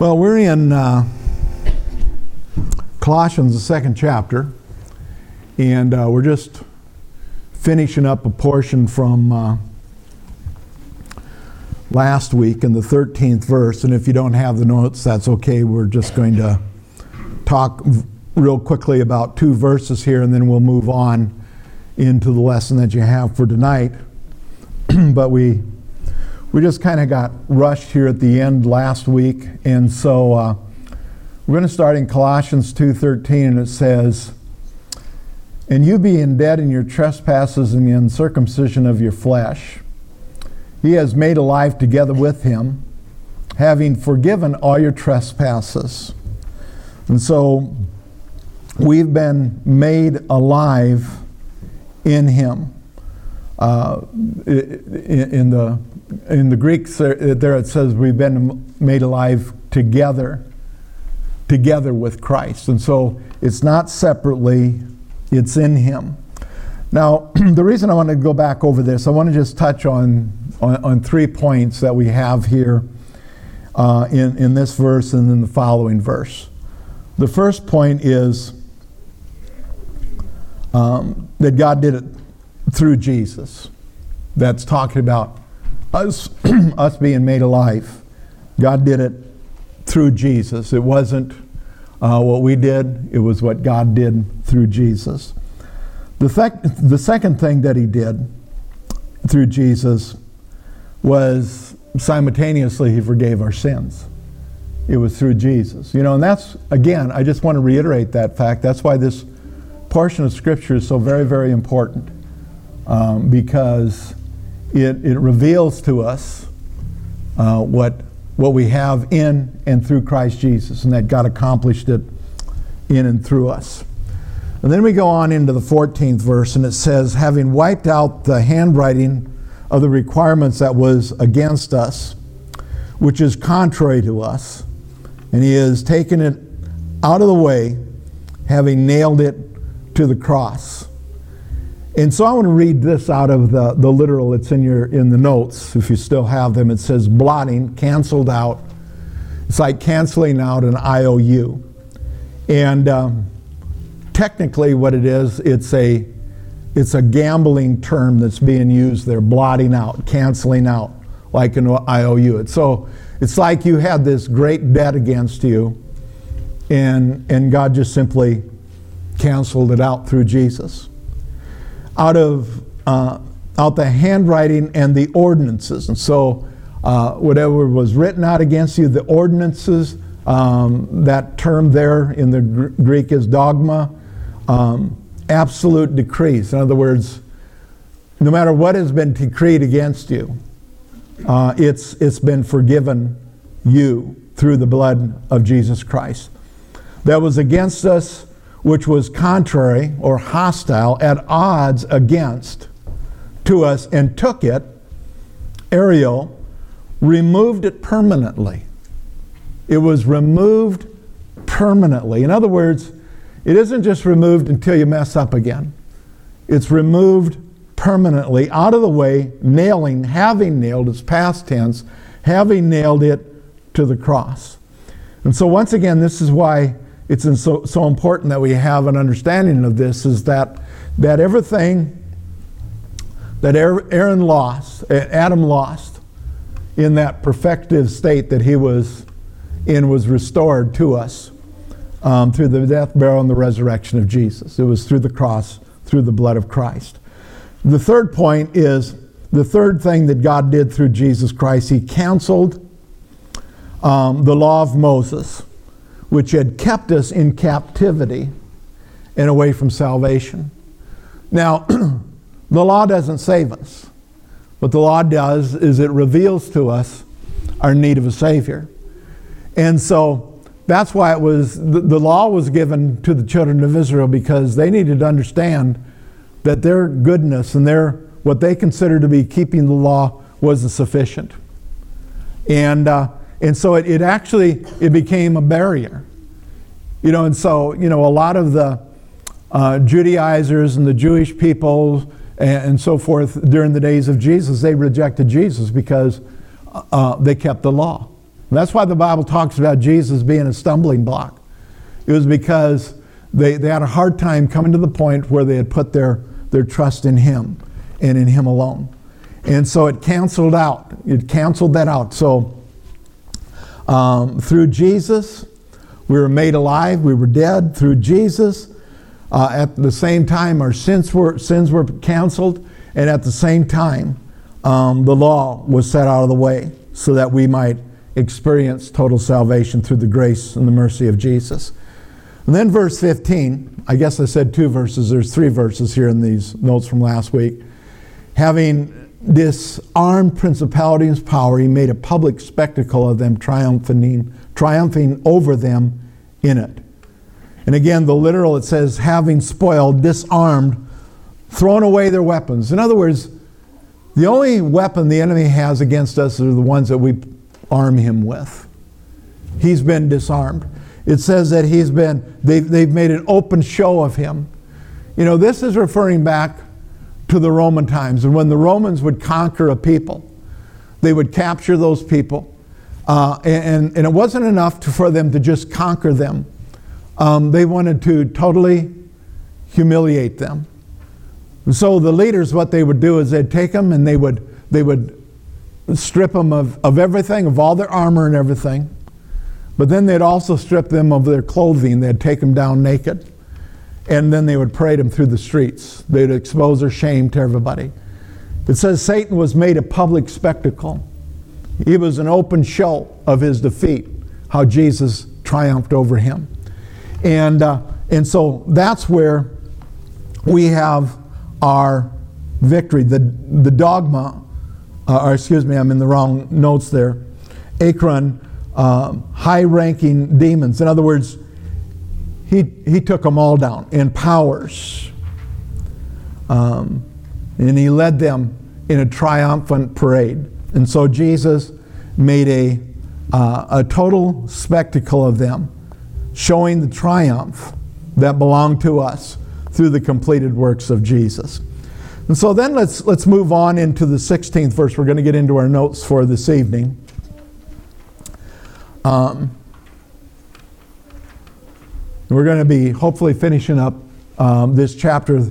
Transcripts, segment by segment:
Well, we're in uh, Colossians, the second chapter, and uh, we're just finishing up a portion from uh, last week in the 13th verse. And if you don't have the notes, that's okay. We're just going to talk real quickly about two verses here, and then we'll move on into the lesson that you have for tonight. but we we just kind of got rushed here at the end last week, and so uh, we're going to start in Colossians 2:13, and it says, "And you being dead in your trespasses and the uncircumcision of your flesh, He has made alive together with Him, having forgiven all your trespasses." And so we've been made alive in Him. Uh, in the in the Greek there it says we've been made alive together, together with Christ. And so it's not separately, it's in Him. Now, the reason I want to go back over this, I want to just touch on, on, on three points that we have here uh, in, in this verse and in the following verse. The first point is um, that God did it through Jesus. That's talking about us, us being made alive. God did it through Jesus. It wasn't uh, what we did, it was what God did through Jesus. The, sec- the second thing that he did through Jesus was simultaneously he forgave our sins. It was through Jesus. You know, and that's, again, I just want to reiterate that fact. That's why this portion of Scripture is so very, very important um, because it, it reveals to us uh, what, what we have in and through Christ Jesus, and that God accomplished it in and through us. And then we go on into the 14th verse, and it says, Having wiped out the handwriting of the requirements that was against us, which is contrary to us, and he has taken it out of the way, having nailed it to the cross. And so I want to read this out of the, the literal. It's in your in the notes if you still have them. It says blotting, canceled out. It's like canceling out an IOU. And um, technically, what it is, it's a it's a gambling term that's being used there. Blotting out, canceling out, like an IOU. It's so it's like you had this great debt against you, and and God just simply canceled it out through Jesus out of uh, out the handwriting and the ordinances. And so, uh, whatever was written out against you, the ordinances, um, that term there in the Gr- Greek is dogma, um, absolute decrees. In other words, no matter what has been decreed against you, uh, it's, it's been forgiven you through the blood of Jesus Christ. That was against us which was contrary or hostile, at odds against to us, and took it, Ariel, removed it permanently. It was removed permanently. In other words, it isn't just removed until you mess up again. It's removed permanently out of the way, nailing, having nailed, it's past tense, having nailed it to the cross. And so, once again, this is why it's so, so important that we have an understanding of this is that, that everything that Aaron lost, Adam lost, in that perfective state that he was in was restored to us um, through the death, burial, and the resurrection of Jesus. It was through the cross, through the blood of Christ. The third point is the third thing that God did through Jesus Christ, he canceled um, the law of Moses which had kept us in captivity and away from salvation. Now, the law doesn't save us. What the law does is it reveals to us our need of a Savior. And so that's why it was, the, the law was given to the children of Israel because they needed to understand that their goodness and their, what they considered to be keeping the law wasn't sufficient. And, uh, and so it, it actually it became a barrier. You know, and so, you know, a lot of the uh, Judaizers and the Jewish people and, and, so forth during the days of Jesus, they rejected Jesus because uh, they kept the law. And that's why the Bible talks about Jesus being a stumbling block. It was because they, they had a hard time coming to the point where they had put their, their trust in Him and in Him alone. And so it canceled out. It canceled that out. So um, through Jesus, we were made alive. We were dead. Through Jesus, uh, at the same time, our sins were, sins were canceled. And at the same time, um, the law was set out of the way so that we might experience total salvation through the grace and the mercy of Jesus. And then verse 15, I guess I said two verses, there's three verses here in these notes from last week. Having disarmed principalities power, he made a public spectacle of them, triumphing, triumphing over them in it. And again, the literal, it says, having spoiled, disarmed, thrown away their weapons. In other words, the only weapon the enemy has against us are the ones that we arm him with. He's been disarmed. It says that he's been, they've, they've made an open show of him. You know, this is referring back to the Roman times. And when the Romans would conquer a people, they would capture those people. Uh, and, and it wasn't enough to, for them to just conquer them. Um, they wanted to totally humiliate them. And so the leaders, what they would do is they'd take them and they would, they would strip them of, of everything, of all their armor and everything. But then they'd also strip them of their clothing. They'd take them down naked. And then they would parade him through the streets. They'd expose their shame to everybody. It says Satan was made a public spectacle. He was an open show of his defeat, how Jesus triumphed over him. And, uh, and so that's where we have our victory. The, the dogma, uh, or excuse me, I'm in the wrong notes there. Archon, um, high ranking demons. In other words, he, he took them all down in powers. Um, and he led them in a triumphant parade. And so Jesus made a, uh, a total spectacle of them, showing the triumph that belonged to us through the completed works of Jesus. And so then let's, let's move on into the 16th verse. We're going to get into our notes for this evening. Um, we're going to be hopefully finishing up um, this chapter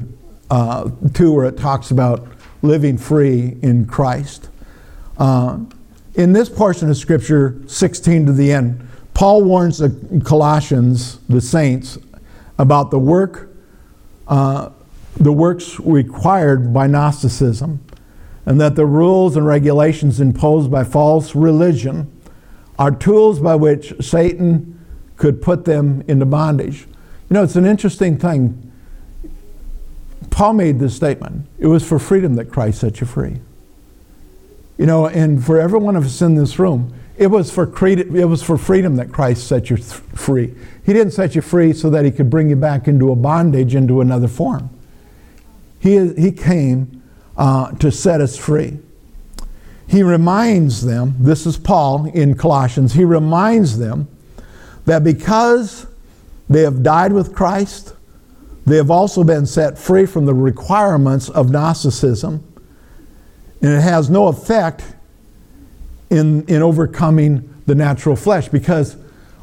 uh, 2 where it talks about living free in Christ. Uh, in this portion of Scripture, 16 to the end, Paul warns the Colossians, the saints, about the work, uh, the works required by Gnosticism, and that the rules and regulations imposed by false religion are tools by which Satan could put them into bondage. You know, it's an interesting thing. Paul made this statement it was for freedom that Christ set you free. You know, and for every one of us in this room, it was for, it was for freedom that Christ set you free. He didn't set you free so that he could bring you back into a bondage, into another form. He, he came uh, to set us free. He reminds them, this is Paul in Colossians, he reminds them that because they have died with Christ, they have also been set free from the requirements of Gnosticism, and it has no effect in, in overcoming the natural flesh because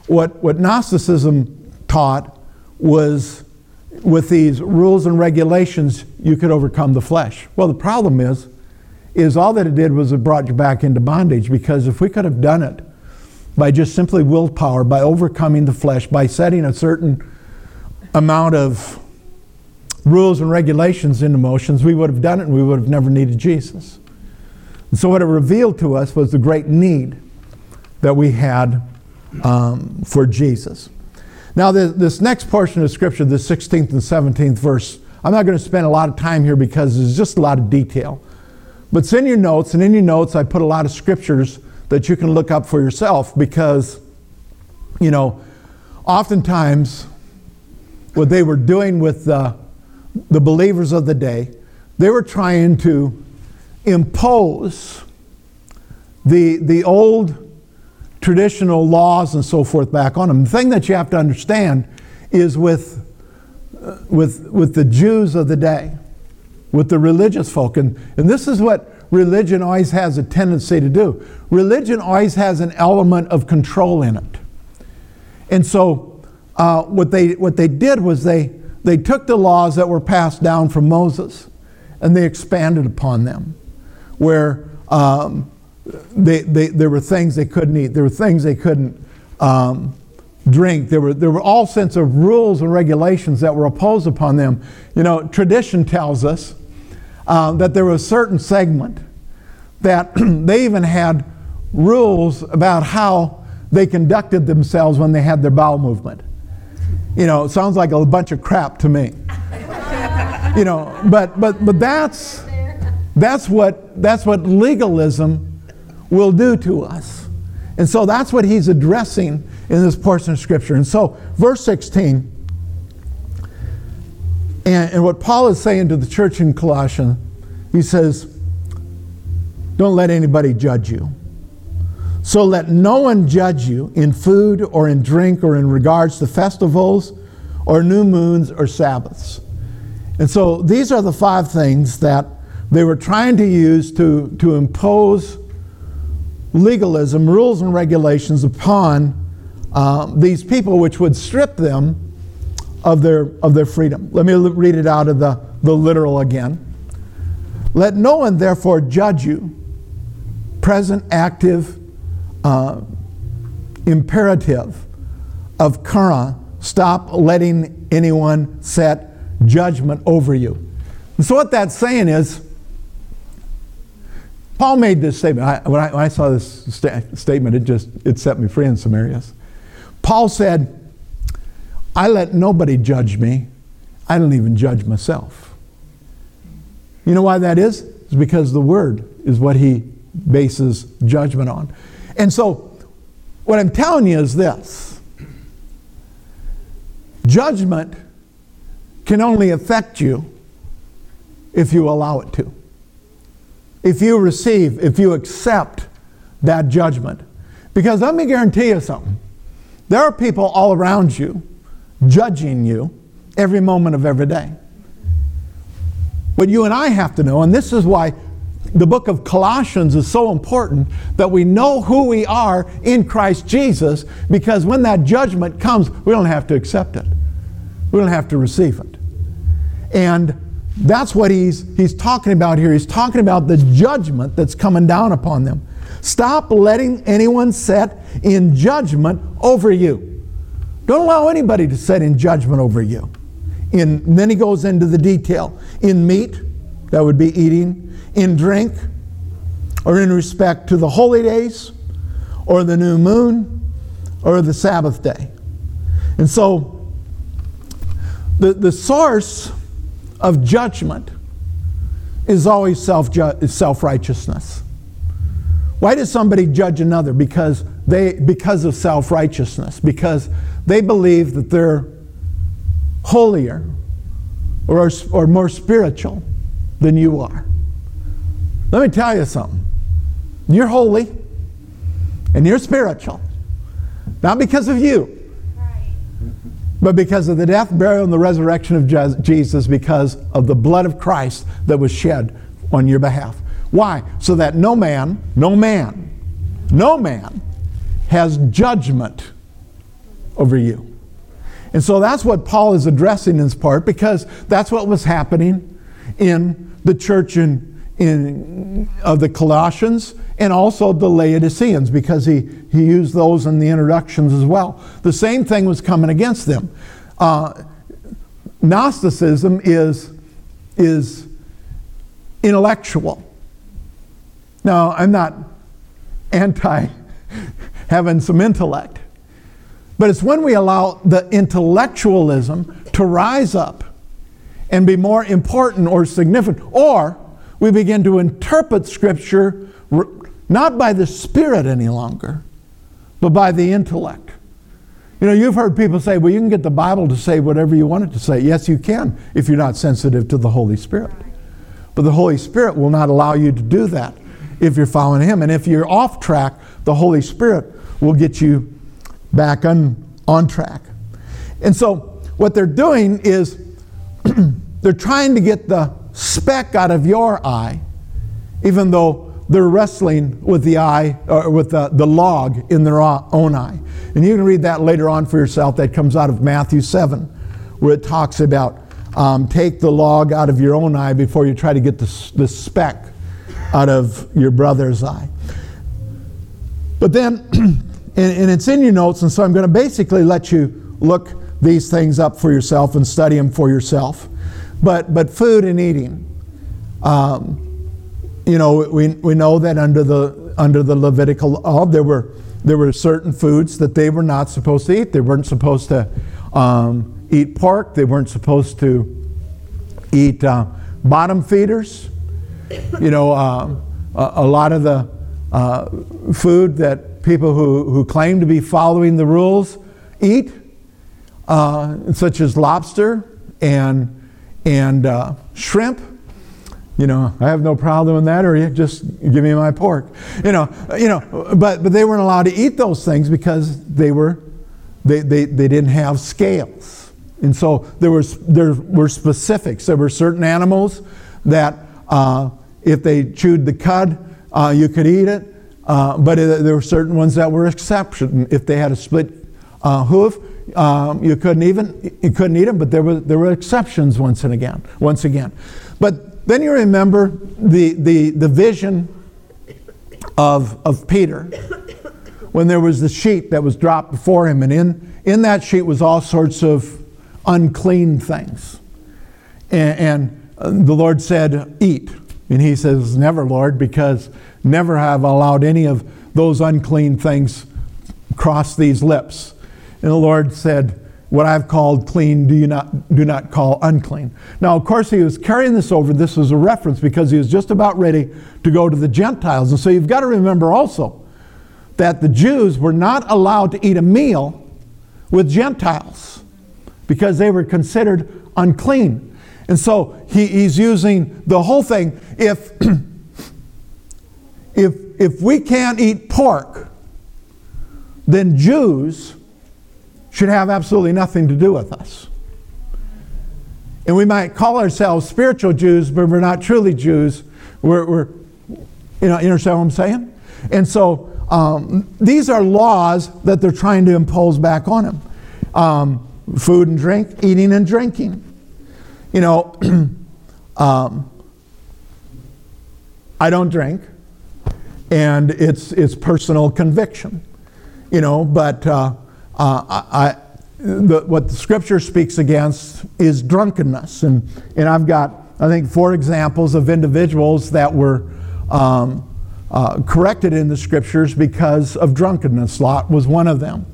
what, what Gnosticism taught was with these rules and regulations, you could overcome the flesh. Well, the problem is, is all that it did was it brought you back into bondage because if we could have done it by just simply willpower, by overcoming the flesh, by setting a certain amount of rules and regulations into motions, we would have done it and we would have never needed Jesus. And so, what it revealed to us was the great need that we had um, for Jesus. Now, the, this next portion of Scripture, the 16th and 17th verse, I'm not going to spend a lot of time here because there's just a lot of detail. But it's in your notes, and in your notes, I put a lot of scriptures that you can look up for yourself because, you know, oftentimes what they were doing with the, the believers of the day, they were trying to impose the, the old traditional laws and so forth back on them. The thing that you have to understand is with, uh, with, with the Jews of the day, with the religious folk, and, and this is what religion always has a tendency to do. Religion always has an element of control in it. And so uh, what, they, what they did was they, they took the laws that were passed down from Moses and they expanded upon them, where um, they, they, there were things they couldn't eat, there were things they couldn't um, drink. There were, there were all sorts of rules and regulations that were imposed upon them. You know, tradition tells us uh, that there was a certain segment that they even had rules about how they conducted themselves when they had their bowel movement. You know, it sounds like a bunch of crap to me. you know, but but but that's that's what that's what legalism will do to us. And so that's what he's addressing in this portion of Scripture. And so, verse 16, and, and what Paul is saying to the church in Colossians, he says, Don't let anybody judge you. So let no one judge you in food or in drink or in regards to festivals or new moons or Sabbaths. And so these are the five things that they were trying to use to, to impose legalism, rules and regulations upon um, these people, which would strip them of their, of their freedom. Let me read it out of the, the literal again. Let no one therefore judge you, present, active, uh, imperative of kara, stop letting anyone set judgment over you. And so, what that's saying is, Paul made this statement. I, when, I, when, I, saw this sta- statement, it just it set me free in some areas. Paul said, I let nobody judge me. I don't even judge myself. You know why that is? It's because the word is what he bases judgment on. And so, what I'm telling you is this judgment can only affect you if you allow it to. If you receive, if you accept that judgment. Because let me guarantee you something there are people all around you judging you every moment of every day. But you and I have to know, and this is why the book of Colossians is so important that we know who we are in Christ Jesus because when that judgment comes, we don't have to accept it. We don't have to receive it. And that's what he's, he's talking about here. He's talking about the judgment that's coming down upon them. Stop letting anyone set in judgment over you. Don't allow anybody to set in judgment over you. In, then he goes into the detail. In meat, that would be eating, in drink, or in respect to the holy days, or the new moon, or the Sabbath day. And so, the, the source of judgment is always self self righteousness. Why does somebody judge another? Because they because of self-righteousness, because they believe that they're holier or, or more spiritual than you are. Let me tell you something. You're holy and you're spiritual. Not because of you, but because of the death, burial, and the resurrection of Jesus, because of the blood of Christ that was shed on your behalf. Why? So that no man, no man, no man has judgment over you. And so that's what Paul is addressing in this part because that's what was happening in the church in, in, of the Colossians and also the Laodiceans because he, he used those in the introductions as well. The same thing was coming against them. Uh, Gnosticism is, is intellectual. Now, I'm not anti having some intellect, but it's when we allow the intellectualism to rise up and be more important or significant, or we begin to interpret Scripture not by the Spirit any longer, but by the intellect. You know, you've heard people say, well, you can get the Bible to say whatever you want it to say. Yes, you can if you're not sensitive to the Holy Spirit. But the Holy Spirit will not allow you to do that if you're following Him. And if you're off track, the Holy Spirit will get you back on, on track. And so, what they're doing is they're trying to get the speck out of your eye even though they're wrestling with the eye or with the, the log in their own eye. And you can read that later on for yourself. That comes out of Matthew 7, where it talks about um, take the log out of your own eye before you try to get the, the speck out of your brother's eye. But then, and, and it's in your notes, and so I'm going to basically let you look these things up for yourself and study them for yourself. But, but food and eating. Um, you know, we, we know that under the, under the Levitical law, there were, there were certain foods that they were not supposed to eat. They weren't supposed to um, eat pork. They weren't supposed to eat uh, bottom feeders. You know, uh, a, a, lot of the uh, food that people who, who claim to be following the rules eat, uh, such as lobster and, and uh, shrimp. You know, I have no problem with that, you just give me my pork. You know, you know, but but they weren't allowed to eat those things because they were, they, they, they didn't have scales. And so there was there were specifics. There were certain animals that uh, if they chewed the cud, uh, you could eat it. Uh, but there were certain ones that were exception. If they had a split uh, hoof, um, you couldn't even you couldn't eat them. But there were there were exceptions once and again. Once again, but then you remember the, the, the vision of, of Peter when there was the sheet that was dropped before him, and in, in that sheet was all sorts of unclean things. And, and the Lord said, Eat. And he says, Never, Lord, because never have allowed any of those unclean things cross these lips. And the Lord said, what I've called clean, do you not do not call unclean. Now, of course, he was carrying this over. This was a reference because he was just about ready to go to the Gentiles. And so you've got to remember also that the Jews were not allowed to eat a meal with Gentiles because they were considered unclean. And so he, he's using the whole thing. If if if we can't eat pork, then Jews should have absolutely nothing to do with us. And we might call ourselves spiritual Jews, but we're not truly Jews. We're, we're you know, you understand what I'm saying? And so um, these are laws that they're trying to impose back on him um, food and drink, eating and drinking. You know, um, I don't drink, and it's, it's personal conviction. You know, but. Uh, uh, I, the, what the scripture speaks against is drunkenness. And, and I've got, I think, four examples of individuals that were um, uh, corrected in the scriptures because of drunkenness. Lot was one of them.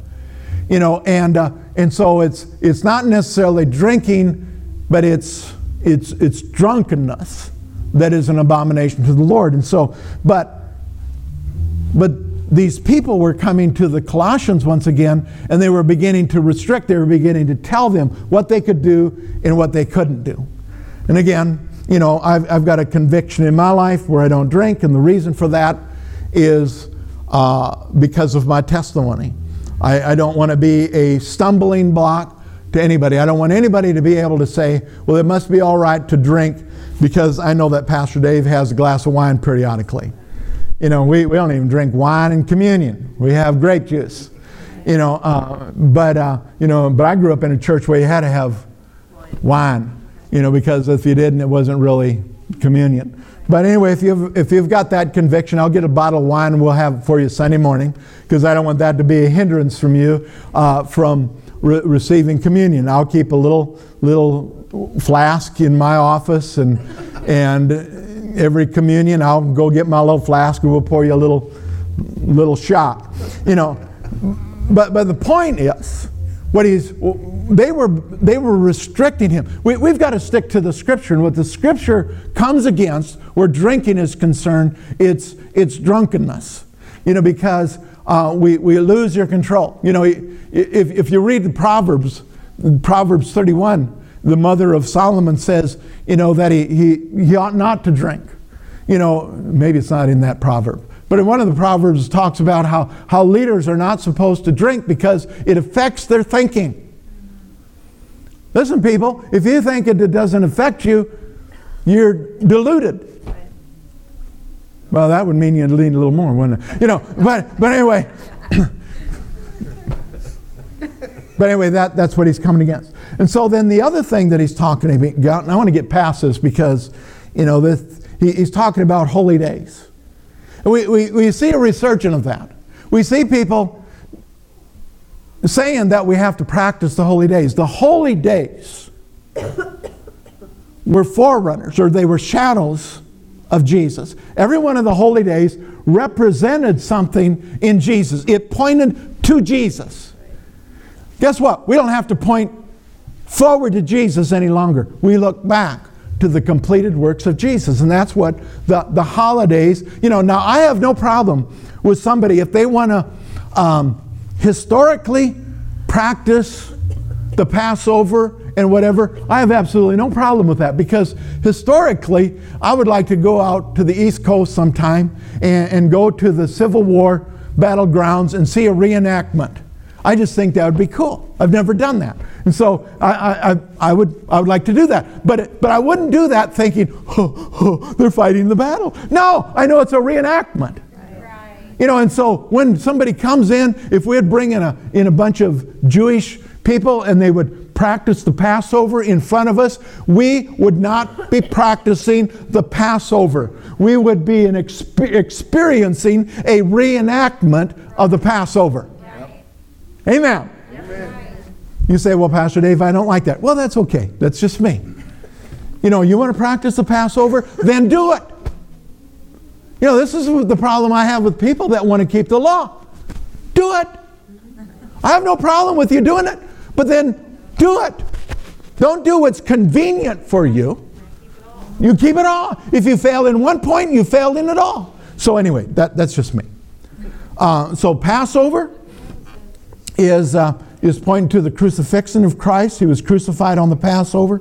You know, and, uh, and so it's, it's not necessarily drinking, but it's, it's, it's drunkenness that is an abomination to the Lord. And so, but, but these people were coming to the Colossians once again, and they were beginning to restrict, they were beginning to tell them what they could do and what they couldn't do. And again, you know, I've, I've got a conviction in my life where I don't drink, and the reason for that is uh, because of my testimony. I, I don't want to be a stumbling block to anybody. I don't want anybody to be able to say, well, it must be all right to drink because I know that Pastor Dave has a glass of wine periodically. You know, we, we don't even drink wine in communion. We have grape juice. You know, uh, but uh, you know, but I grew up in a church where you had to have wine. You know, because if you didn't, it wasn't really communion. But anyway, if you've, if you've got that conviction, I'll get a bottle of wine and we'll have it for you Sunday morning because I don't want that to be a hindrance from you uh, from re- receiving communion. I'll keep a little little flask in my office and and every communion, I'll go get my little flask and we'll pour you a little, little shot. You know, but, but the point is, what he's, they were, they were restricting him. We, we've got to stick to the scripture. And what the scripture comes against, where drinking is concerned, it's, it's drunkenness. You know, because uh, we, we lose your control. You know, if, if you read the Proverbs, Proverbs 31, the mother of Solomon says, you know, that he, he, he ought not to drink. You know, maybe it's not in that proverb. But in one of the proverbs talks about how, how leaders are not supposed to drink because it affects their thinking. Listen, people, if you think it doesn't affect you, you're deluded. Well, that would mean you'd lean a little more, wouldn't it? You know, but, but anyway. but anyway, that, that's what he's coming against. And so then the other thing that he's talking about, and I want to get past this because, you know, this, he, he's talking about holy days. We, we, we see a resurgence of that. We see people saying that we have to practice the holy days. The holy days were forerunners, or they were shadows of Jesus. Every one of the holy days represented something in Jesus, it pointed to Jesus. Guess what? We don't have to point forward to Jesus any longer. We look back to the completed works of Jesus. And that's what the, the holidays, you know, now I have no problem with somebody if they want to um, historically practice the Passover and whatever. I have absolutely no problem with that because historically, I would like to go out to the East Coast sometime and, and go to the Civil War battlegrounds and see a reenactment. I just think that would be cool. I've never done that. And so I, I, I, would, I would like to do that. But, but I wouldn't do that thinking, oh, oh, they're fighting the battle. No, I know it's a reenactment. You know, and so when somebody comes in, if we'd bring in a, in a bunch of Jewish people and they would practice the Passover in front of us, we would not be practicing the Passover. We would be an exp- experiencing a reenactment of the Passover. Amen. Amen. You say, well, Pastor Dave, I don't like that. Well, that's okay. That's just me. You know, you want to practice the Passover? Then do it. You know, this is the problem I have with people that want to keep the law. Do it. I have no problem with you doing it, but then do it. Don't do what's convenient for you. You keep it all. If you fail in one point, you failed in it all. So, anyway, that, that's just me. Uh, so, Passover, is, uh, is pointing to the crucifixion of Christ. He was crucified on the Passover.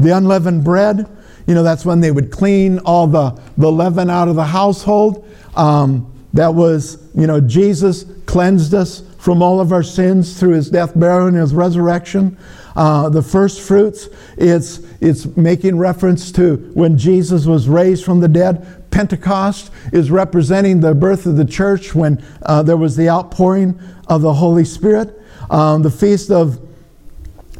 The unleavened bread, you know, that's when they would clean all the, the leaven out of the household. Um, that was, you know, Jesus cleansed us from all of our sins through his death, burial, and his resurrection. Uh, the first fruits, it's, it's making reference to when Jesus was raised from the dead. Pentecost is representing the birth of the church when uh, there was the outpouring of the Holy Spirit. Um, the Feast of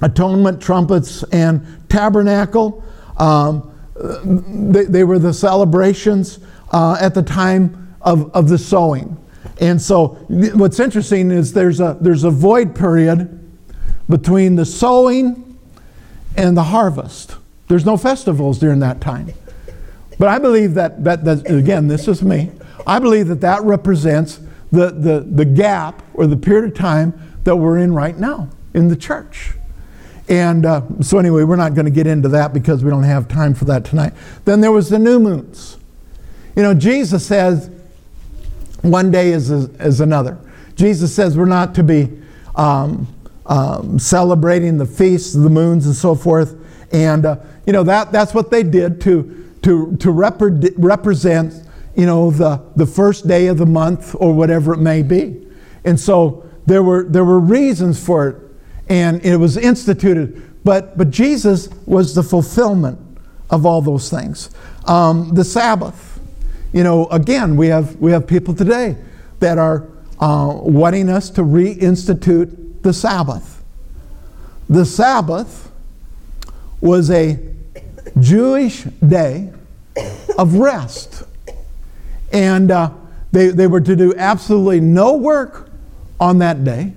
Atonement, trumpets, and tabernacle. Um, they, they, were the celebrations uh, at the time of, of the sowing. And so, what's interesting is there's a, there's a void period between the sowing and the harvest. There's no festivals during that time. But I believe that, that, that again, this is me. I believe that that represents the, the, the gap or the period of time that we're in right now in the church. And uh, so, anyway, we're not going to get into that because we don't have time for that tonight. Then there was the new moons. You know, Jesus says one day is, is another. Jesus says we're not to be um, um, celebrating the feasts, the moons, and so forth. And, uh, you know, that, that's what they did to, to, to repre- represent you know, the, the first day of the month or whatever it may be. And so there were, there were reasons for it, and it was instituted. But, but Jesus was the fulfillment of all those things. Um, the Sabbath, you know, again, we have, we have people today that are uh, wanting us to reinstitute the Sabbath. The Sabbath was a Jewish day of rest. And uh, they, they were to do absolutely no work on that day.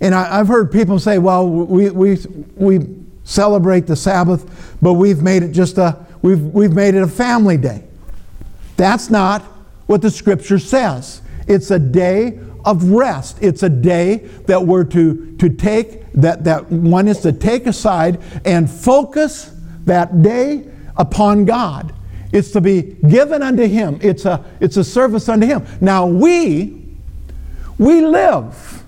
And I, have heard people say, well, we, we, we celebrate the Sabbath, but we've made it just a, we've, we've made it a family day. That's not what the scripture says. It's a day of rest. It's a day that we're to, to take, that, that one is to take aside and focus that day upon God. It's to be given unto him. It's a, it's a service unto him. Now we, we live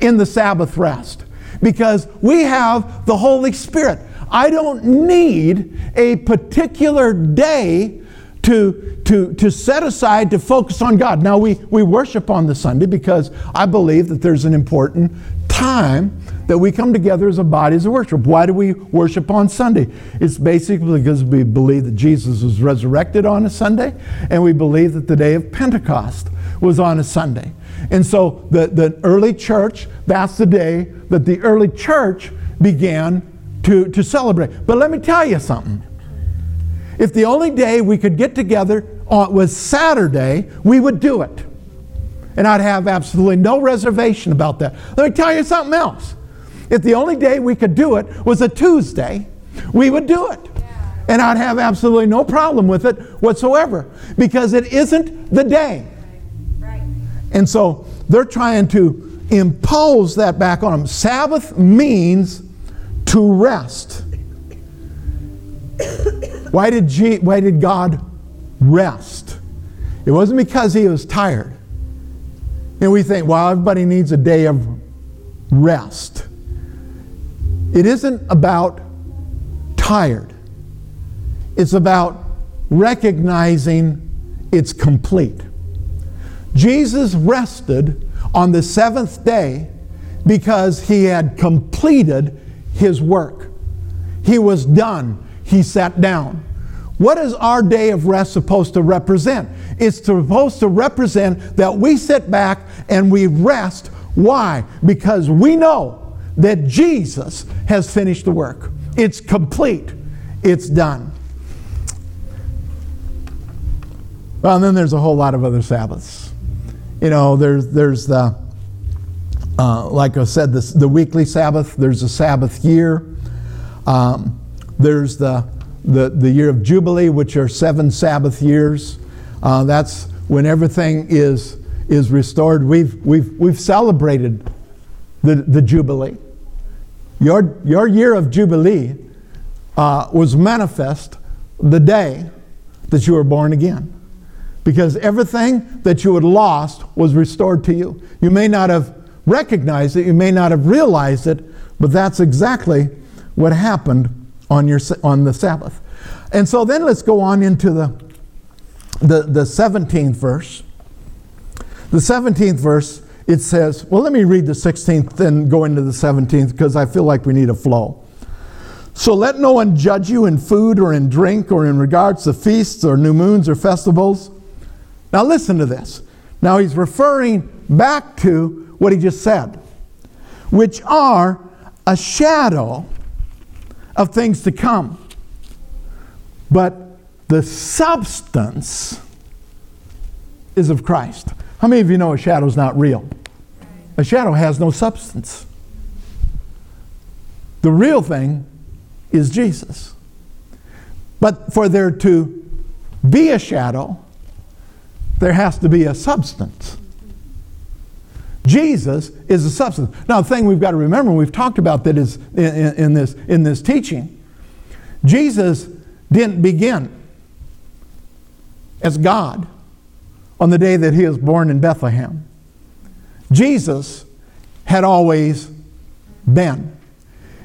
in the Sabbath rest because we have the Holy Spirit. I don't need a particular day to, to, to set aside to focus on God. Now, we, we worship on the Sunday because I believe that there's an important time that we come together as a body as a worship. Why do we worship on Sunday? It's basically because we believe that Jesus was resurrected on a Sunday, and we believe that the day of Pentecost was on a Sunday. And so the, the early church, that's the day that the early church began to, to celebrate. But let me tell you something. If the only day we could get together uh, was Saturday, we would do it. And I'd have absolutely no reservation about that. Let me tell you something else. If the only day we could do it was a Tuesday, we would do it. And I'd have absolutely no problem with it whatsoever because it isn't the day. And so they're trying to impose that back on them. Sabbath means to rest. Why, did G, why did God rest? It wasn't because he was tired. And we think, well, everybody needs a day of rest. It isn't about tired, it's about recognizing it's complete. Jesus rested on the seventh day because he had completed his work. He was done. He sat down. What is our day of rest supposed to represent? It's supposed to represent that we sit back and we rest. Why? Because we know that Jesus has finished the work. It's complete. It's done. Well, and then there's a whole lot of other Sabbaths. You know, there's, there's the, uh, like I said, this, the weekly Sabbath, there's a Sabbath year. Um, there's the, the, the year of Jubilee, which are seven Sabbath years. Uh, that's when everything is, is restored. We've, we've, we've celebrated the, the Jubilee. Your, your year of Jubilee uh, was manifest the day that you were born again. Because everything that you had lost was restored to you. You may not have recognized it, you may not have realized it, but that's exactly what happened on, your, on the Sabbath. And so then let's go on into the, the, the 17th verse. The 17th verse, it says, well, let me read the 16th and go into the 17th because I feel like we need a flow. So let no one judge you in food or in drink or in regards to feasts or new moons or festivals. Now listen to this. Now he's referring back to what he just said, which are a shadow of things to come. But the substance is of Christ. How many of you know a shadow is not real? A shadow has no substance. The real thing is Jesus. But for there to be a shadow, there has to be a substance. Jesus is a substance. Now, the thing we've got to remember, we've talked about that is in, in, this, in this teaching, Jesus didn't begin as God on the day that he was born in Bethlehem. Jesus had always been.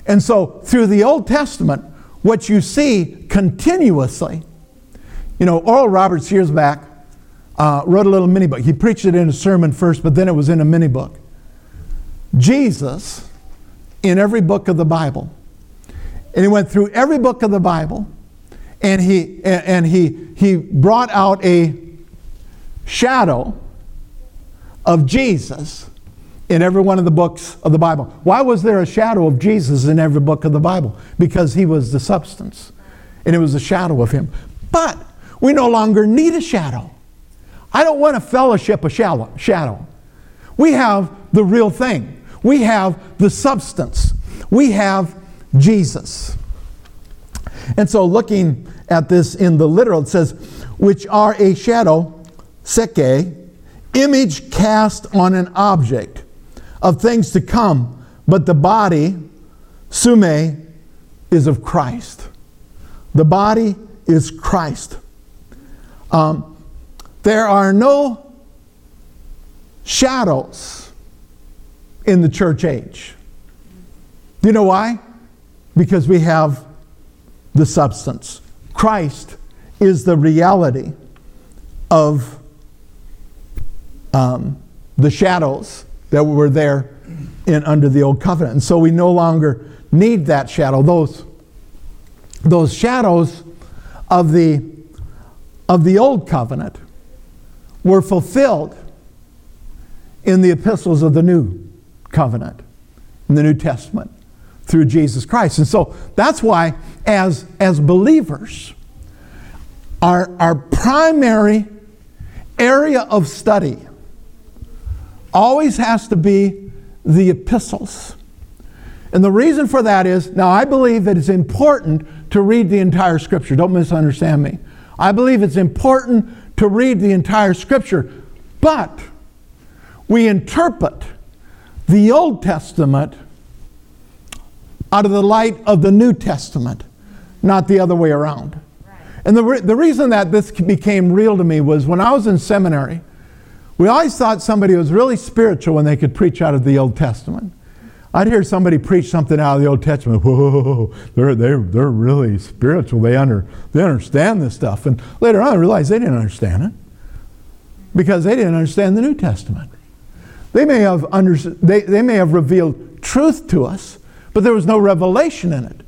And so, through the Old Testament, what you see continuously, you know, Oral Roberts years back uh, wrote a little mini book. He preached it in a sermon first, but then it was in a mini book. Jesus, in every book of the Bible, and he went through every book of the Bible, and he and he he brought out a shadow of Jesus in every one of the books of the Bible. Why was there a shadow of Jesus in every book of the Bible? Because he was the substance, and it was a shadow of him. But we no longer need a shadow. I don't want to fellowship a shadow. We have the real thing. We have the substance. We have Jesus. And so, looking at this in the literal, it says, which are a shadow, skia, image cast on an object of things to come, but the body, soma, is of Christ. The body is Christ. Um, there are no shadows in the church age. Do you know why? Because we have the substance. Christ is the reality of um, the shadows that were there in under the old covenant. And so we no longer need that shadow. Those, those shadows of the, of the old covenant were fulfilled in the epistles of the new covenant, in the New Testament, through Jesus Christ. And so that's why, as, as believers, our, our primary area of study always has to be the epistles. And the reason for that is now, I believe that it's important to read the entire scripture. Don't misunderstand me. I believe it's important to read the entire scripture, but we interpret the Old Testament out of the light of the New Testament, not the other way around. And the, re- the reason that this became real to me was when I was in seminary, we always thought somebody was really spiritual when they could preach out of the Old Testament. I'd hear somebody preach something out of the Old Testament. Whoa, they're, they're, they're really spiritual. They, under, they understand this stuff. And later on, I realized they didn't understand it because they didn't understand the New Testament. They may have, under, they, they may have revealed truth to us, but there was no revelation in it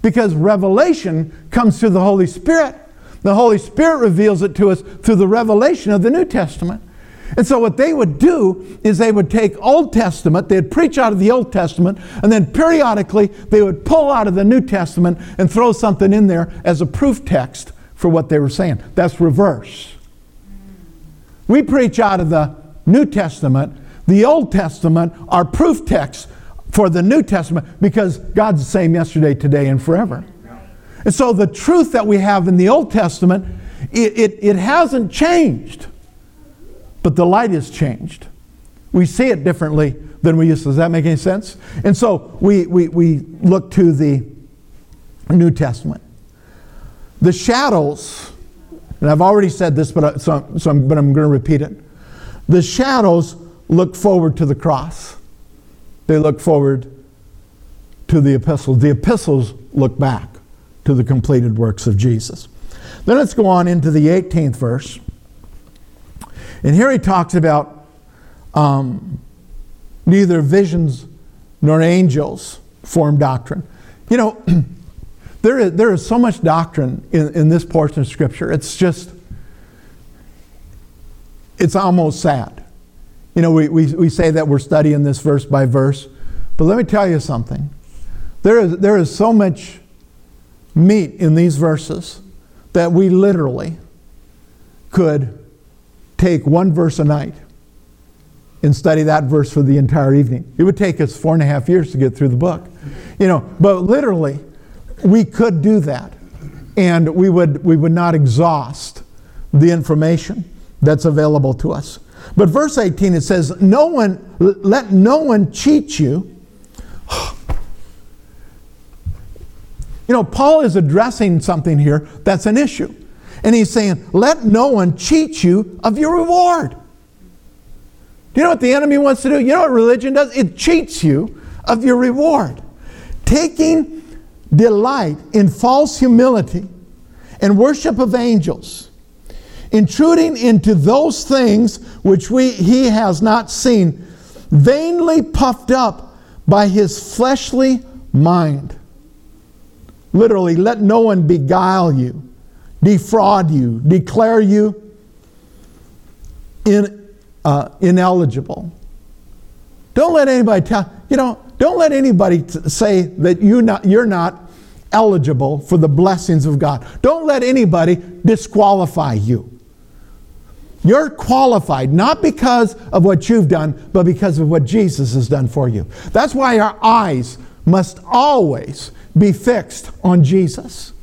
because revelation comes through the Holy Spirit. The Holy Spirit reveals it to us through the revelation of the New Testament. And so, what they would do is they would take Old Testament, they'd preach out of the Old Testament, and then periodically they would pull out of the New Testament and throw something in there as a proof text for what they were saying. That's reverse. We preach out of the New Testament, the Old Testament are proof texts for the New Testament because God's the same yesterday, today, and forever. And so the truth that we have in the Old Testament, it, it, it hasn't changed, but the light has changed. We see it differently than we used to. Does that make any sense? And so we, we, we look to the New Testament. The shadows, and I've already said this, but, I, so, so I'm, but I'm going to repeat it. The shadows look forward to the cross. They look forward to the epistles. The epistles look back to the completed works of Jesus. Then let's go on into the 18th verse. And here he talks about um, neither visions nor angels form doctrine. You know, there is, there is so much doctrine in, in this portion of Scripture. It's just, it's almost sad. You know, we, we, we say that we're studying this verse by verse, but let me tell you something. There is, there is so much meat in these verses that we literally could take one verse a night and study that verse for the entire evening. It would take us four and a half years to get through the book. You know, but literally, we could do that. And we would, we would not exhaust the information that's available to us. But verse 18 it says, No one let no one cheat you. You know, Paul is addressing something here that's an issue. And he's saying, Let no one cheat you of your reward. Do you know what the enemy wants to do? You know what religion does? It cheats you of your reward. Taking delight in false humility and worship of angels intruding into those things which we, he has not seen, vainly puffed up by his fleshly mind. Literally, let no one beguile you, defraud you, declare you in, uh, ineligible. Don't let anybody tell, you know, don't let anybody t- say that you not, you're not eligible for the blessings of God. Don't let anybody disqualify you. You're qualified not because of what you've done, but because of what Jesus has done for you. That's why our eyes must always be fixed on Jesus.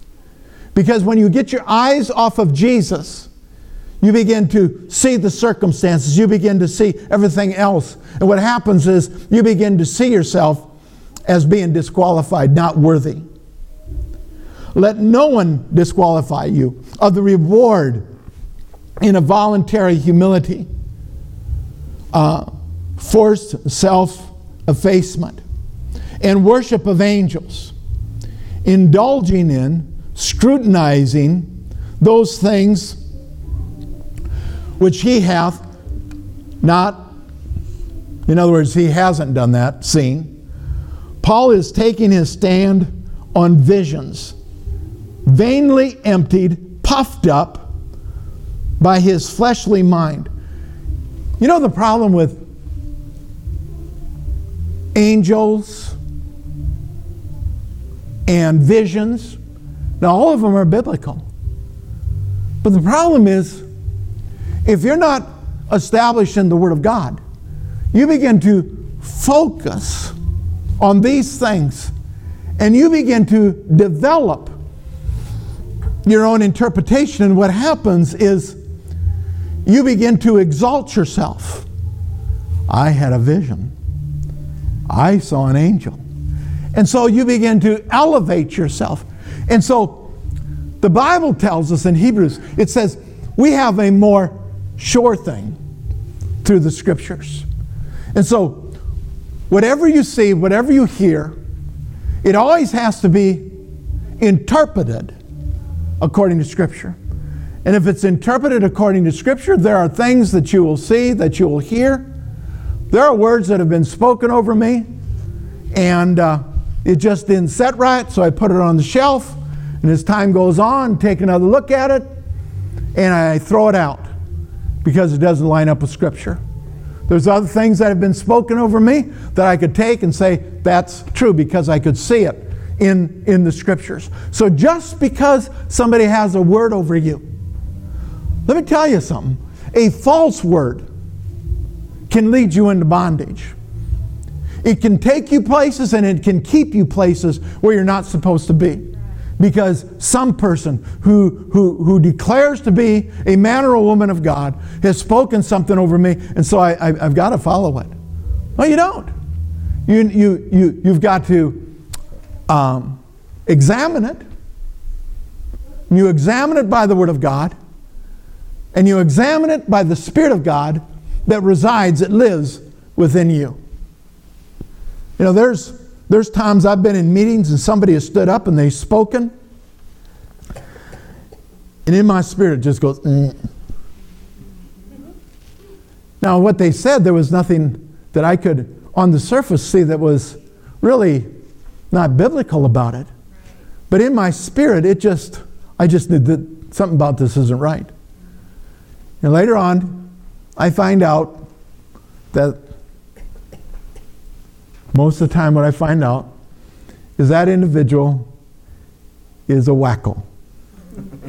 Because when you get your eyes off of Jesus, you begin to see the circumstances, you begin to see everything else. And what happens is you begin to see yourself as being disqualified, not worthy. Let no one disqualify you of the reward in a voluntary humility, uh, forced self effacement, and worship of angels, indulging in, scrutinizing those things which he hath not, in other words, he hasn't done that, seen. Paul is taking his stand on visions, vainly emptied, puffed up by his fleshly mind. You know the problem with angels and visions? Now, all of them are biblical. But the problem is, if you're not established in the Word of God, you begin to focus on these things and you begin to develop your own interpretation. And what happens is you begin to exalt yourself. I had a vision, I saw an angel. And so you begin to elevate yourself. And so the Bible tells us in Hebrews, it says, we have a more sure thing through the scriptures. And so, whatever you see, whatever you hear, it always has to be interpreted according to Scripture. And if it's interpreted according to Scripture, there are things that you will see, that you will hear. There are words that have been spoken over me, and uh, it just didn't set right, so I put it on the shelf. And as time goes on, take another look at it, and I throw it out because it doesn't line up with Scripture. There's other things that have been spoken over me that I could take and say, that's true because I could see it in, in the Scriptures. So just because somebody has a word over you, let me tell you something. A false word can lead you into bondage. It can take you places and it can keep you places where you're not supposed to be because some person who, who, who declares to be a man or a woman of God has spoken something over me, and so I, I, have got to follow it. No, you don't. You, you, you, you've got to um, examine it. You examine it by the Word of God, and you examine it by the Spirit of God that resides, that lives within you. You know, there's there's times I've been in meetings and somebody has stood up and they've spoken. And in my spirit, it just goes, mm. Now, what they said, there was nothing that I could, on the surface, see that was really not biblical about it. But in my spirit, it just, I just knew that something about this isn't right. And later on, I find out that most of the time, what I find out is that individual is a wacko.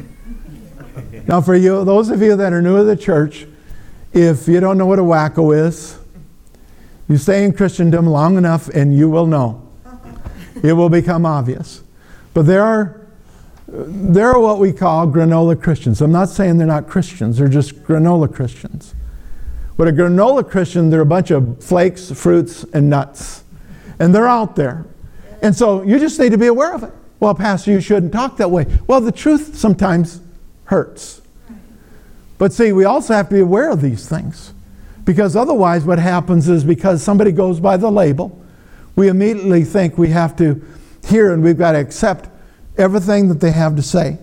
now, for you, those of you that are new to the church, if you don't know what a wacko is, you stay in Christendom long enough and you will know. It will become obvious. But there are there are what we call granola Christians. I'm not saying they're not Christians, they're just granola Christians. What a granola Christian, they're a bunch of flakes, fruits, and nuts and they're out there. And so you just need to be aware of it. Well, Pastor, you shouldn't talk that way. Well, the truth sometimes hurts. But see, we also have to be aware of these things. Because otherwise, what happens is because somebody goes by the label, we immediately think we have to hear and we've got to accept everything that they have to say.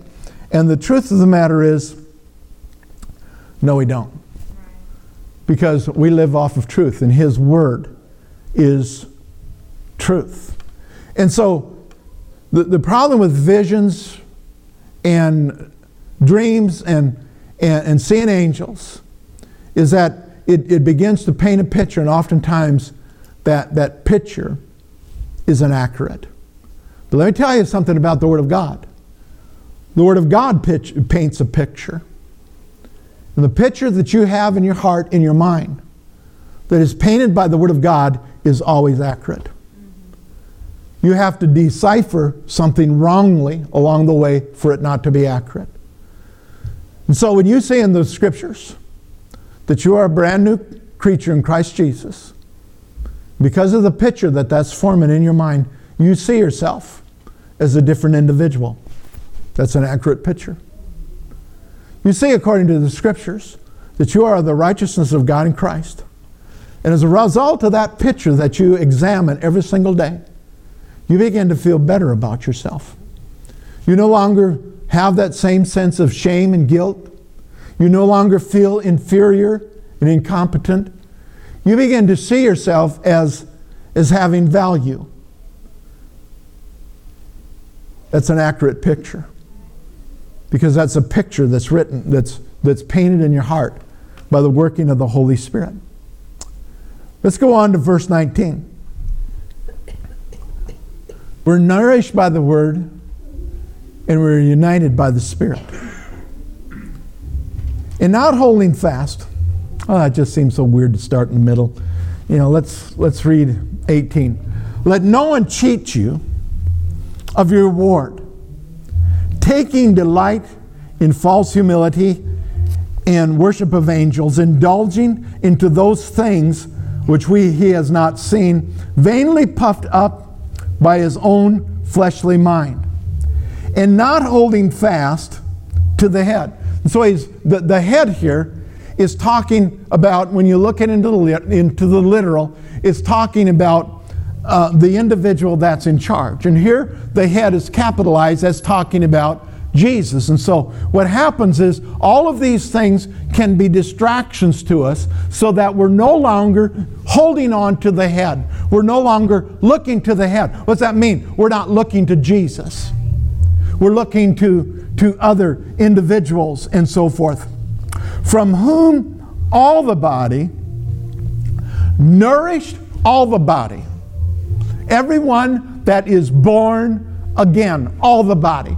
And the truth of the matter is, no, we don't. Because we live off of truth, and His Word is truth. And so the, the problem with visions and dreams and, and, and seeing angels is that it, it begins to paint a picture, and oftentimes that, that picture is inaccurate. But let me tell you something about the Word of God. The Word of God pitch, paints a picture. And the picture that you have in your heart, in your mind, that is painted by the Word of God is always accurate you have to decipher something wrongly along the way for it not to be accurate. And so when you see in the scriptures that you are a brand new creature in Christ Jesus, because of the picture that that's forming in your mind, you see yourself as a different individual. That's an accurate picture. You see, according to the scriptures, that you are the righteousness of God in Christ. And as a result of that picture that you examine every single day, you begin to feel better about yourself. You no longer have that same sense of shame and guilt. You no longer feel inferior and incompetent. You begin to see yourself as, as having value. That's an accurate picture. Because that's a picture that's written, that's, that's painted in your heart by the working of the Holy Spirit. Let's go on to verse 19. We're nourished by the Word and we're united by the Spirit. And not holding fast. Oh, that just seems so weird to start in the middle. You know, let's, let's read 18. Let no one cheat you of your reward, taking delight in false humility and worship of angels, indulging into those things which we he has not seen, vainly puffed up by his own fleshly mind, and not holding fast to the head. And so he's the, the head here is talking about when you look it into the, into the literal, it's talking about uh, the individual that's in charge. And here the head is capitalized as talking about Jesus. And so what happens is all of these things can be distractions to us so that we're no longer holding on to the head. We're no longer looking to the head. What's that mean? We're not looking to Jesus. We're looking to, to other individuals and so forth. From whom all the body, nourished all the body. Everyone that is born again, all the body.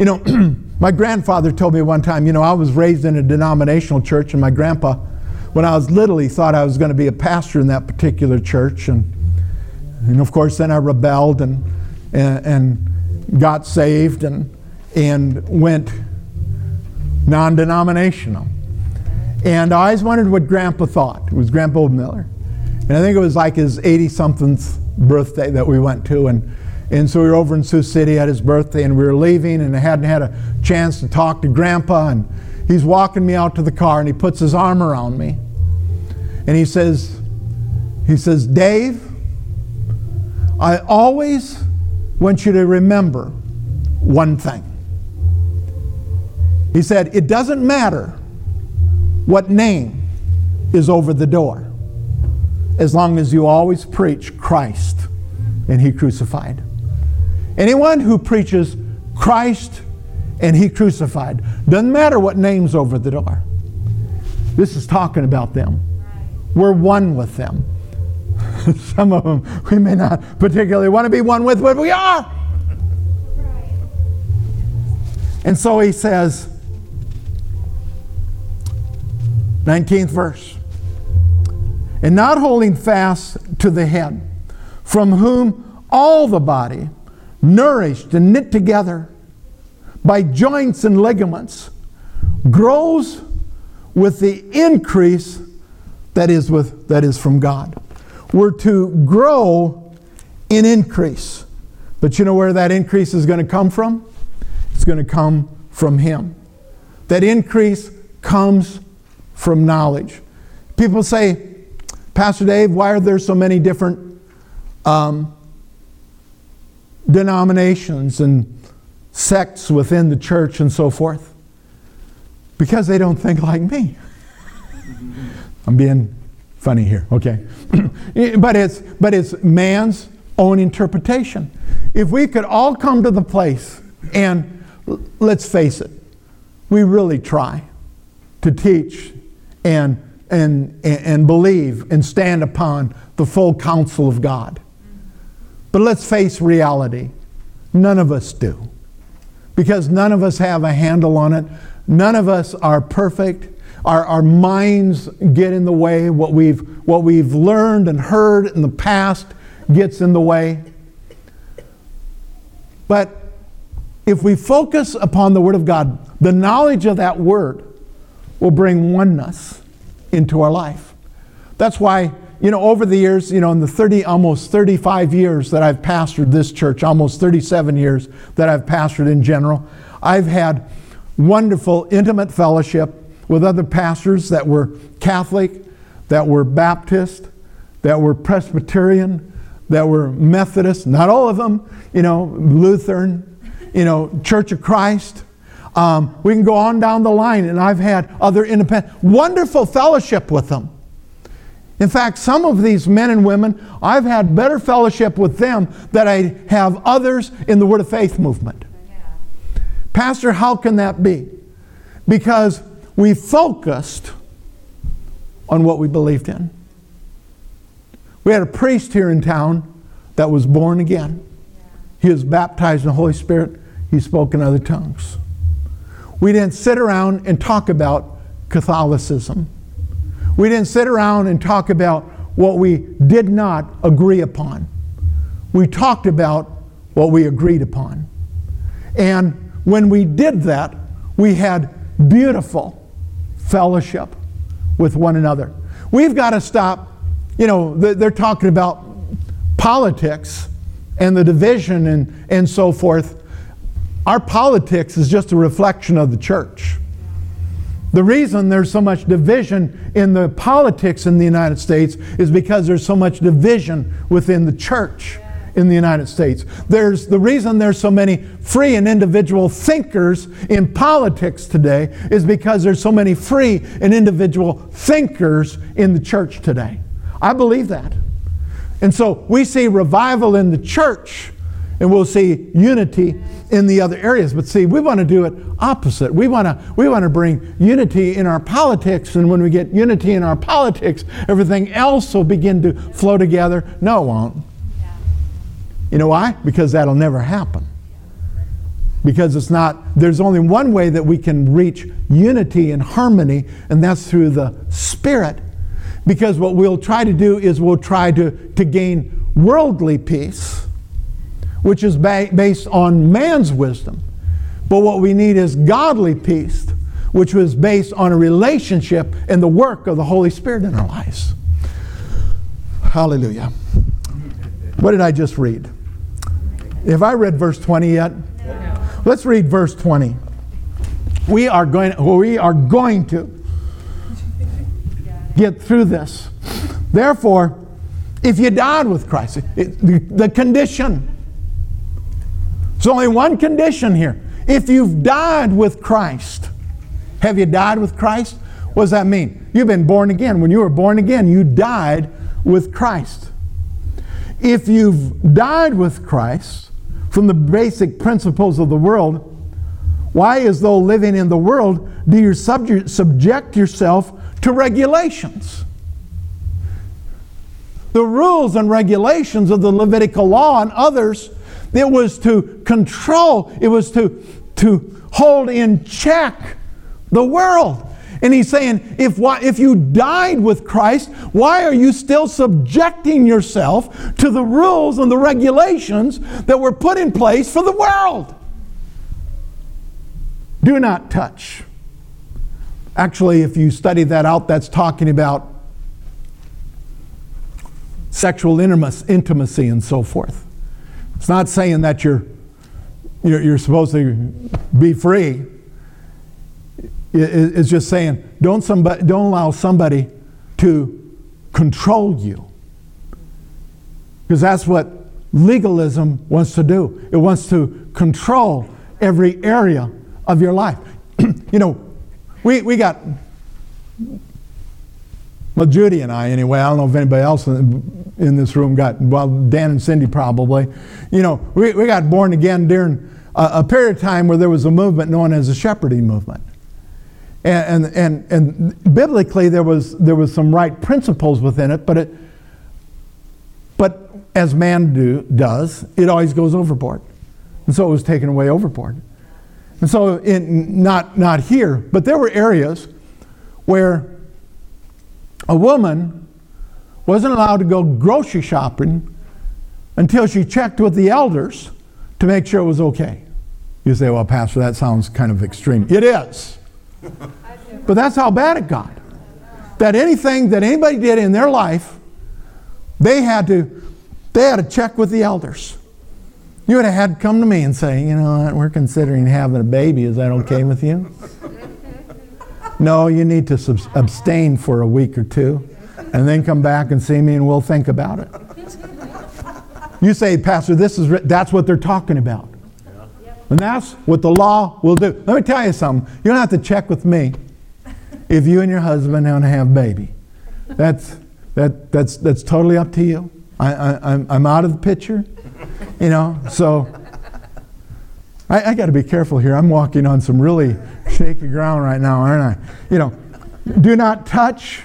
You know, my grandfather told me one time, you know, I was raised in a denominational church, and my grandpa, when I was little, he thought I was going to be a pastor in that particular church. And, and of course, then I rebelled and, and, and got saved and, and went non denominational. And I always wondered what Grandpa thought. It was Grandpa Miller. And I think it was like his 80 somethingth birthday that we went to. And and so we were over in Sioux City at his birthday, and we were leaving, and I hadn't had a chance to talk to Grandpa. And he's walking me out to the car, and he puts his arm around me, and he says, he says, Dave, I always want you to remember one thing. He said, It doesn't matter what name is over the door as long as you always preach Christ and He crucified. Anyone who preaches Christ and He crucified, doesn't matter what name's over the door. This is talking about them. We're one with them. Some of them we may not particularly want to be one with, but we are. And so he says, 19th verse, and not holding fast to the head, from whom all the body, nourished and knit together by joints and ligaments, grows with the increase that is, with, that is from God. We're to grow in increase. But you know where that increase is going to come from? It's going to come from Him. That increase comes from knowledge. People say, Pastor Dave, why are there so many different um, denominations and sects within the church and so forth? Because they don't think like me. I'm being funny here, okay? but it's but it's man's own interpretation. If we could all come to the place and let's face it, we really try to teach and and and believe and stand upon the full counsel of God. But let's face reality. None of us do. Because none of us have a handle on it. None of us are perfect. Our, our minds get in the way. What we've, what we've learned and heard in the past gets in the way. But if we focus upon the Word of God, the knowledge of that Word will bring oneness into our life. That's why you know, over the years, you know, in the 30, almost 35 years that I've pastored this church, almost 37 years that I've pastored in general, I've had wonderful, intimate fellowship with other pastors that were Catholic, that were Baptist, that were Presbyterian, that were Methodist, not all of them, you know, Lutheran, you know, Church of Christ. Um, we can go on down the line, and I've had other independent, wonderful fellowship with them. In fact, some of these men and women, I've had better fellowship with them than I have others in the Word of Faith movement. Pastor, how can that be? Because we focused on what we believed in. We had a priest here in town that was born again. He was baptized in the Holy Spirit. He spoke in other tongues. We didn't sit around and talk about Catholicism. We didn't sit around and talk about what we did not agree upon. We talked about what we agreed upon. And when we did that, we had beautiful fellowship with one another. We've got to stop, you know, they're talking about politics and the division and, and so forth. Our politics is just a reflection of the church. The reason there's so much division in the politics in the United States is because there's so much division within the church in the United States. There's the reason there's so many free and individual thinkers in politics today is because there's so many free and individual thinkers in the church today. I believe that. And so we see revival in the church and we'll see unity in the other areas. But see, we want to do it opposite. We want to we want to bring unity in our politics, and when we get unity in our politics, everything else will begin to flow together. No, it won't. You know why? Because that'll never happen. Because it's not, there's only one way that we can reach unity and harmony, and that's through the Spirit. Because what we'll try to do is we'll try to, to gain worldly peace, which is ba- based on man's wisdom. But what we need is godly peace, which was based on a relationship and the work of the Holy Spirit in our lives. Hallelujah. What did I just read? Have I read verse 20 yet? No. Let's read verse 20. We are going, we are going to get through this. Therefore, if you died with Christ, it, the, the condition, there's only one condition here. If you've died with Christ, have you died with Christ? What does that mean? You've been born again. When you were born again, you died with Christ. If you've died with Christ, from the basic principles of the world, why, as though living in the world, do you subject, subject yourself to regulations? The rules and regulations of the Levitical law and others, it was to control, it was to, to hold in check the world. And he's saying, if, if you died with Christ, why are you still subjecting yourself to the rules and the regulations that were put in place for the world? Do not touch. Actually, if you study that out, that's talking about sexual intimacy and so forth. It's not saying that you're, you're, you're supposed to be free It's just saying don't, somebody, don't allow somebody to control you. Because that's what legalism wants to do. It wants to control every area of your life. you know, we, we got, well, Judy and I, anyway, I don't know if anybody else in, this room got, well, Dan and Cindy probably. You know, we, we got born again during a, a period of time where there was a movement known as the shepherding movement. And, and, and, and, biblically, there was, there was some right principles within it, but, it, but as man do, does, it always goes overboard. And so it was taken away overboard. And so, in, not, not here, but there were areas where a woman wasn't allowed to go grocery shopping until she checked with the elders to make sure it was okay. You say, well, Pastor, that sounds kind of extreme. It is. But that's how bad it got. That anything that anybody did in their life, they had to, they had to check with the elders. You would have had to come to me and say, you know we're considering having a baby. Is that okay with you? No, you need to sub- abstain for a week or two and then come back and see me and we'll think about it. You say, Pastor, this is that's what they're talking about. And that's what the law will do. Let me tell you something. You don't have to check with me if you and your husband want to have a baby. That's, that, that's, that's totally up to you. I, I, I'm, I'm out of the picture, you know, so I, I got to be careful here. I'm walking on some really shaky ground right now, aren't I? You know, do not touch,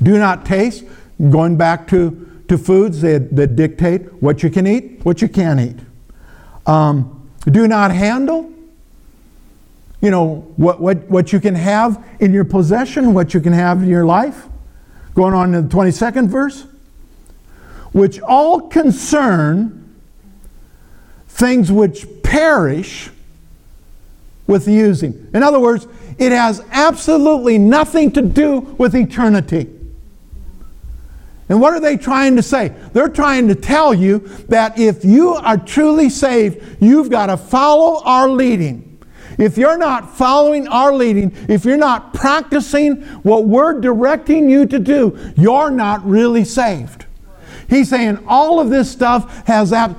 do not taste. Going back to, to foods that, that dictate what you can eat, what you can't eat. Um, do not handle. You know, what, what, what you can have in your possession, what you can have in your life. Going on to the 22nd verse. Which all concern things which perish with using. In other words, it has absolutely nothing to do with eternity. And what are they trying to say? They're trying to tell you that if you are truly saved, you've got to follow our leading. If you're not following our leading, if you're not practicing what we're directing you to do, you're not really saved. He's saying all of this stuff has that.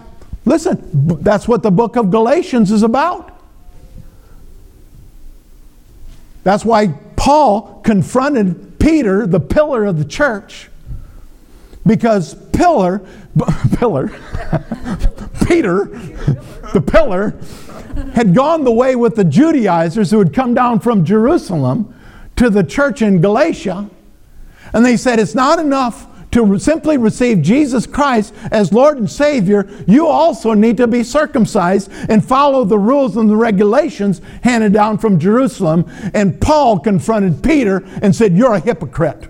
Listen, that's what the book of Galatians is about. That's why Paul confronted Peter, the pillar of the church, because pillar, pillar, Peter, the pillar, had gone the way with the Judaizers who had come down from Jerusalem to the church in Galatia. And they said, it's not enough to simply receive Jesus Christ as Lord and Savior, you also need to be circumcised and follow the rules and the regulations handed down from Jerusalem. And Paul confronted Peter and said, You're a hypocrite.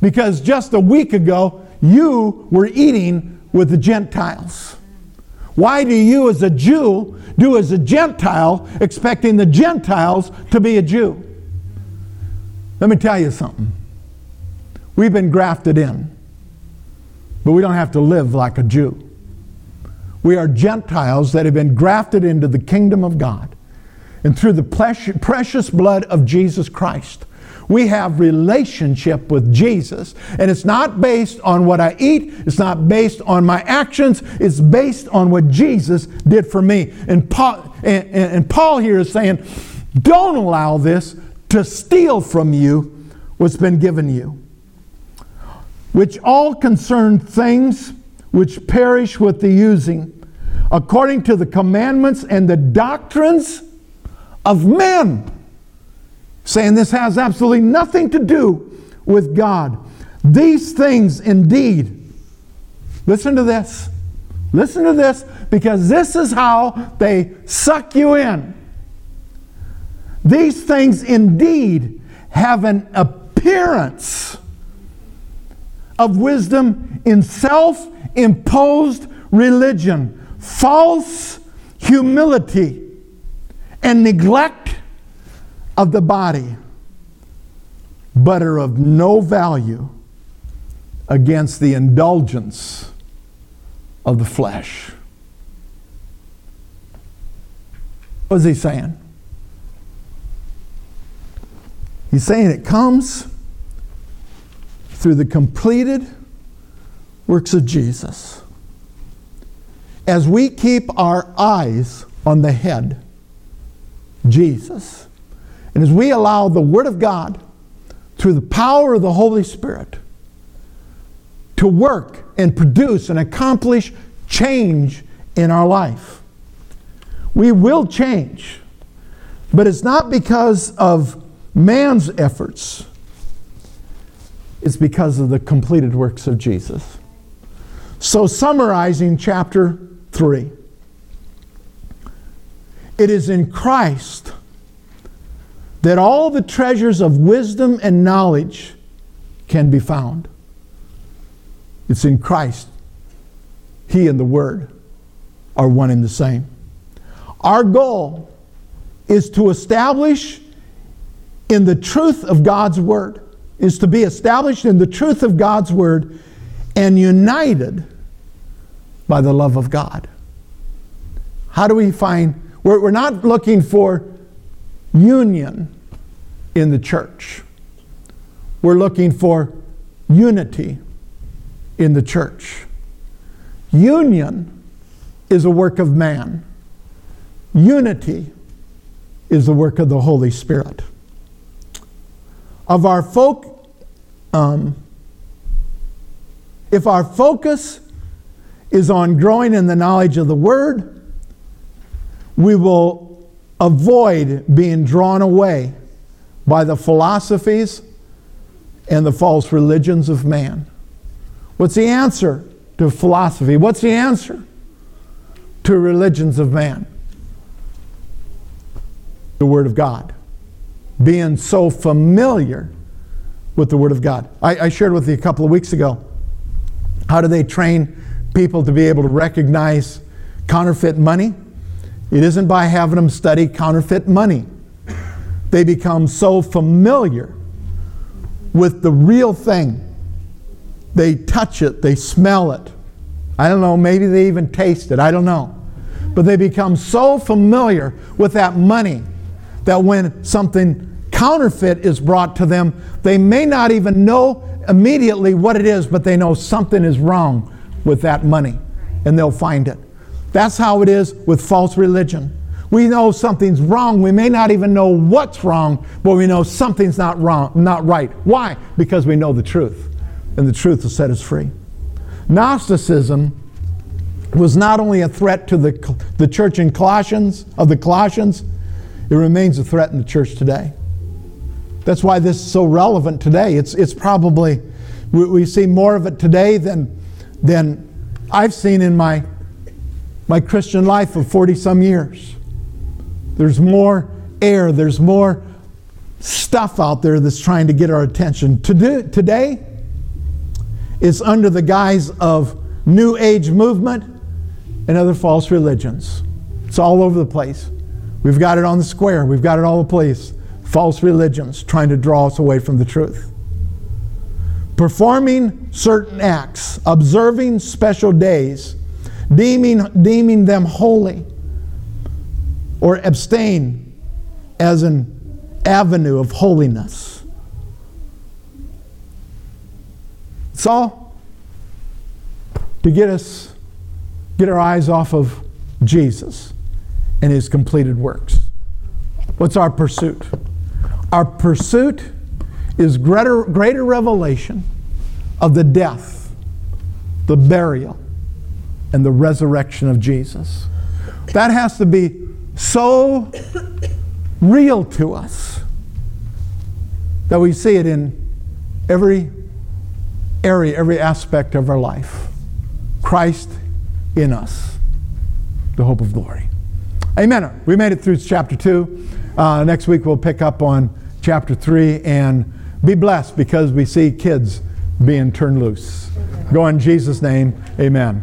Because just a week ago, you were eating with the Gentiles. Why do you, as a Jew, do as a Gentile, expecting the Gentiles to be a Jew? Let me tell you something. We've been grafted in, but we don't have to live like a Jew. We are Gentiles that have been grafted into the kingdom of God. And through the precious blood of Jesus Christ, we have relationship with Jesus. And it's not based on what I eat, it's not based on my actions, it's based on what Jesus did for me. And Paul, and, and Paul here is saying, don't allow this to steal from you what's been given you which all concern things which perish with the using, according to the commandments and the doctrines of men. Saying this has absolutely nothing to do with God. These things indeed, listen to this. Listen to this because this is how they suck you in. These things indeed have an appearance of wisdom in self imposed religion, false humility, and neglect of the body, but are of no value against the indulgence of the flesh. What is he saying? He's saying it comes through the completed works of Jesus. As we keep our eyes on the head, Jesus, and as we allow the Word of God through the power of the Holy Spirit to work and produce and accomplish change in our life, we will change. But it's not because of man's efforts is because of the completed works of Jesus. So, summarizing chapter 3, it is in Christ that all the treasures of wisdom and knowledge can be found. It's in Christ. He and the Word are one and the same. Our goal is to establish in the truth of God's Word is to be established in the truth of God's Word and united by the love of God. How do we find, we're, we're not looking for union in the church. We're looking for unity in the church. Union is a work of man. Unity is the work of the Holy Spirit. Of our folk, um, if our focus is on growing in the knowledge of the Word, we will avoid being drawn away by the philosophies and the false religions of man. What's the answer to philosophy? What's the answer to religions of man? The Word of God. Being so familiar with the Word of God. I, I shared with you a couple of weeks ago how do they train people to be able to recognize counterfeit money? It isn't by having them study counterfeit money. They become so familiar with the real thing. They touch it, they smell it. I don't know, maybe they even taste it, I don't know. But they become so familiar with that money that when something counterfeit is brought to them, they may not even know immediately what it is, but they know something is wrong with that money and they'll find it. That's how it is with false religion. We know something's wrong. We may not even know what's wrong, but we know something's not wrong, not right. Why? Because we know the truth. And the truth will set us free. Gnosticism was not only a threat to the, the church in Colossians, of the Colossians, it remains a threat in the church today. That's why this is so relevant today. It's, it's probably, we, we see more of it today than, than I've seen in my, my Christian life of 40 some years. There's more air, there's more stuff out there that's trying to get our attention. Today, it's under the guise of New Age movement and other false religions. It's all over the place. We've got it on the square, we've got it all the place false religions trying to draw us away from the truth. Performing certain acts, observing special days, deeming, deeming them holy, or abstain as an avenue of holiness. It's all to get us, get our eyes off of Jesus and his completed works. What's our pursuit? Our pursuit is greater, greater revelation of the death, the burial, and the resurrection of Jesus. That has to be so real to us that we see it in every area, every aspect of our life. Christ in us, the hope of glory. Amen. We made it through chapter 2. Uh, next week we'll pick up on chapter 3 and be blessed because we see kids being turned loose. Go in Jesus' name. Amen.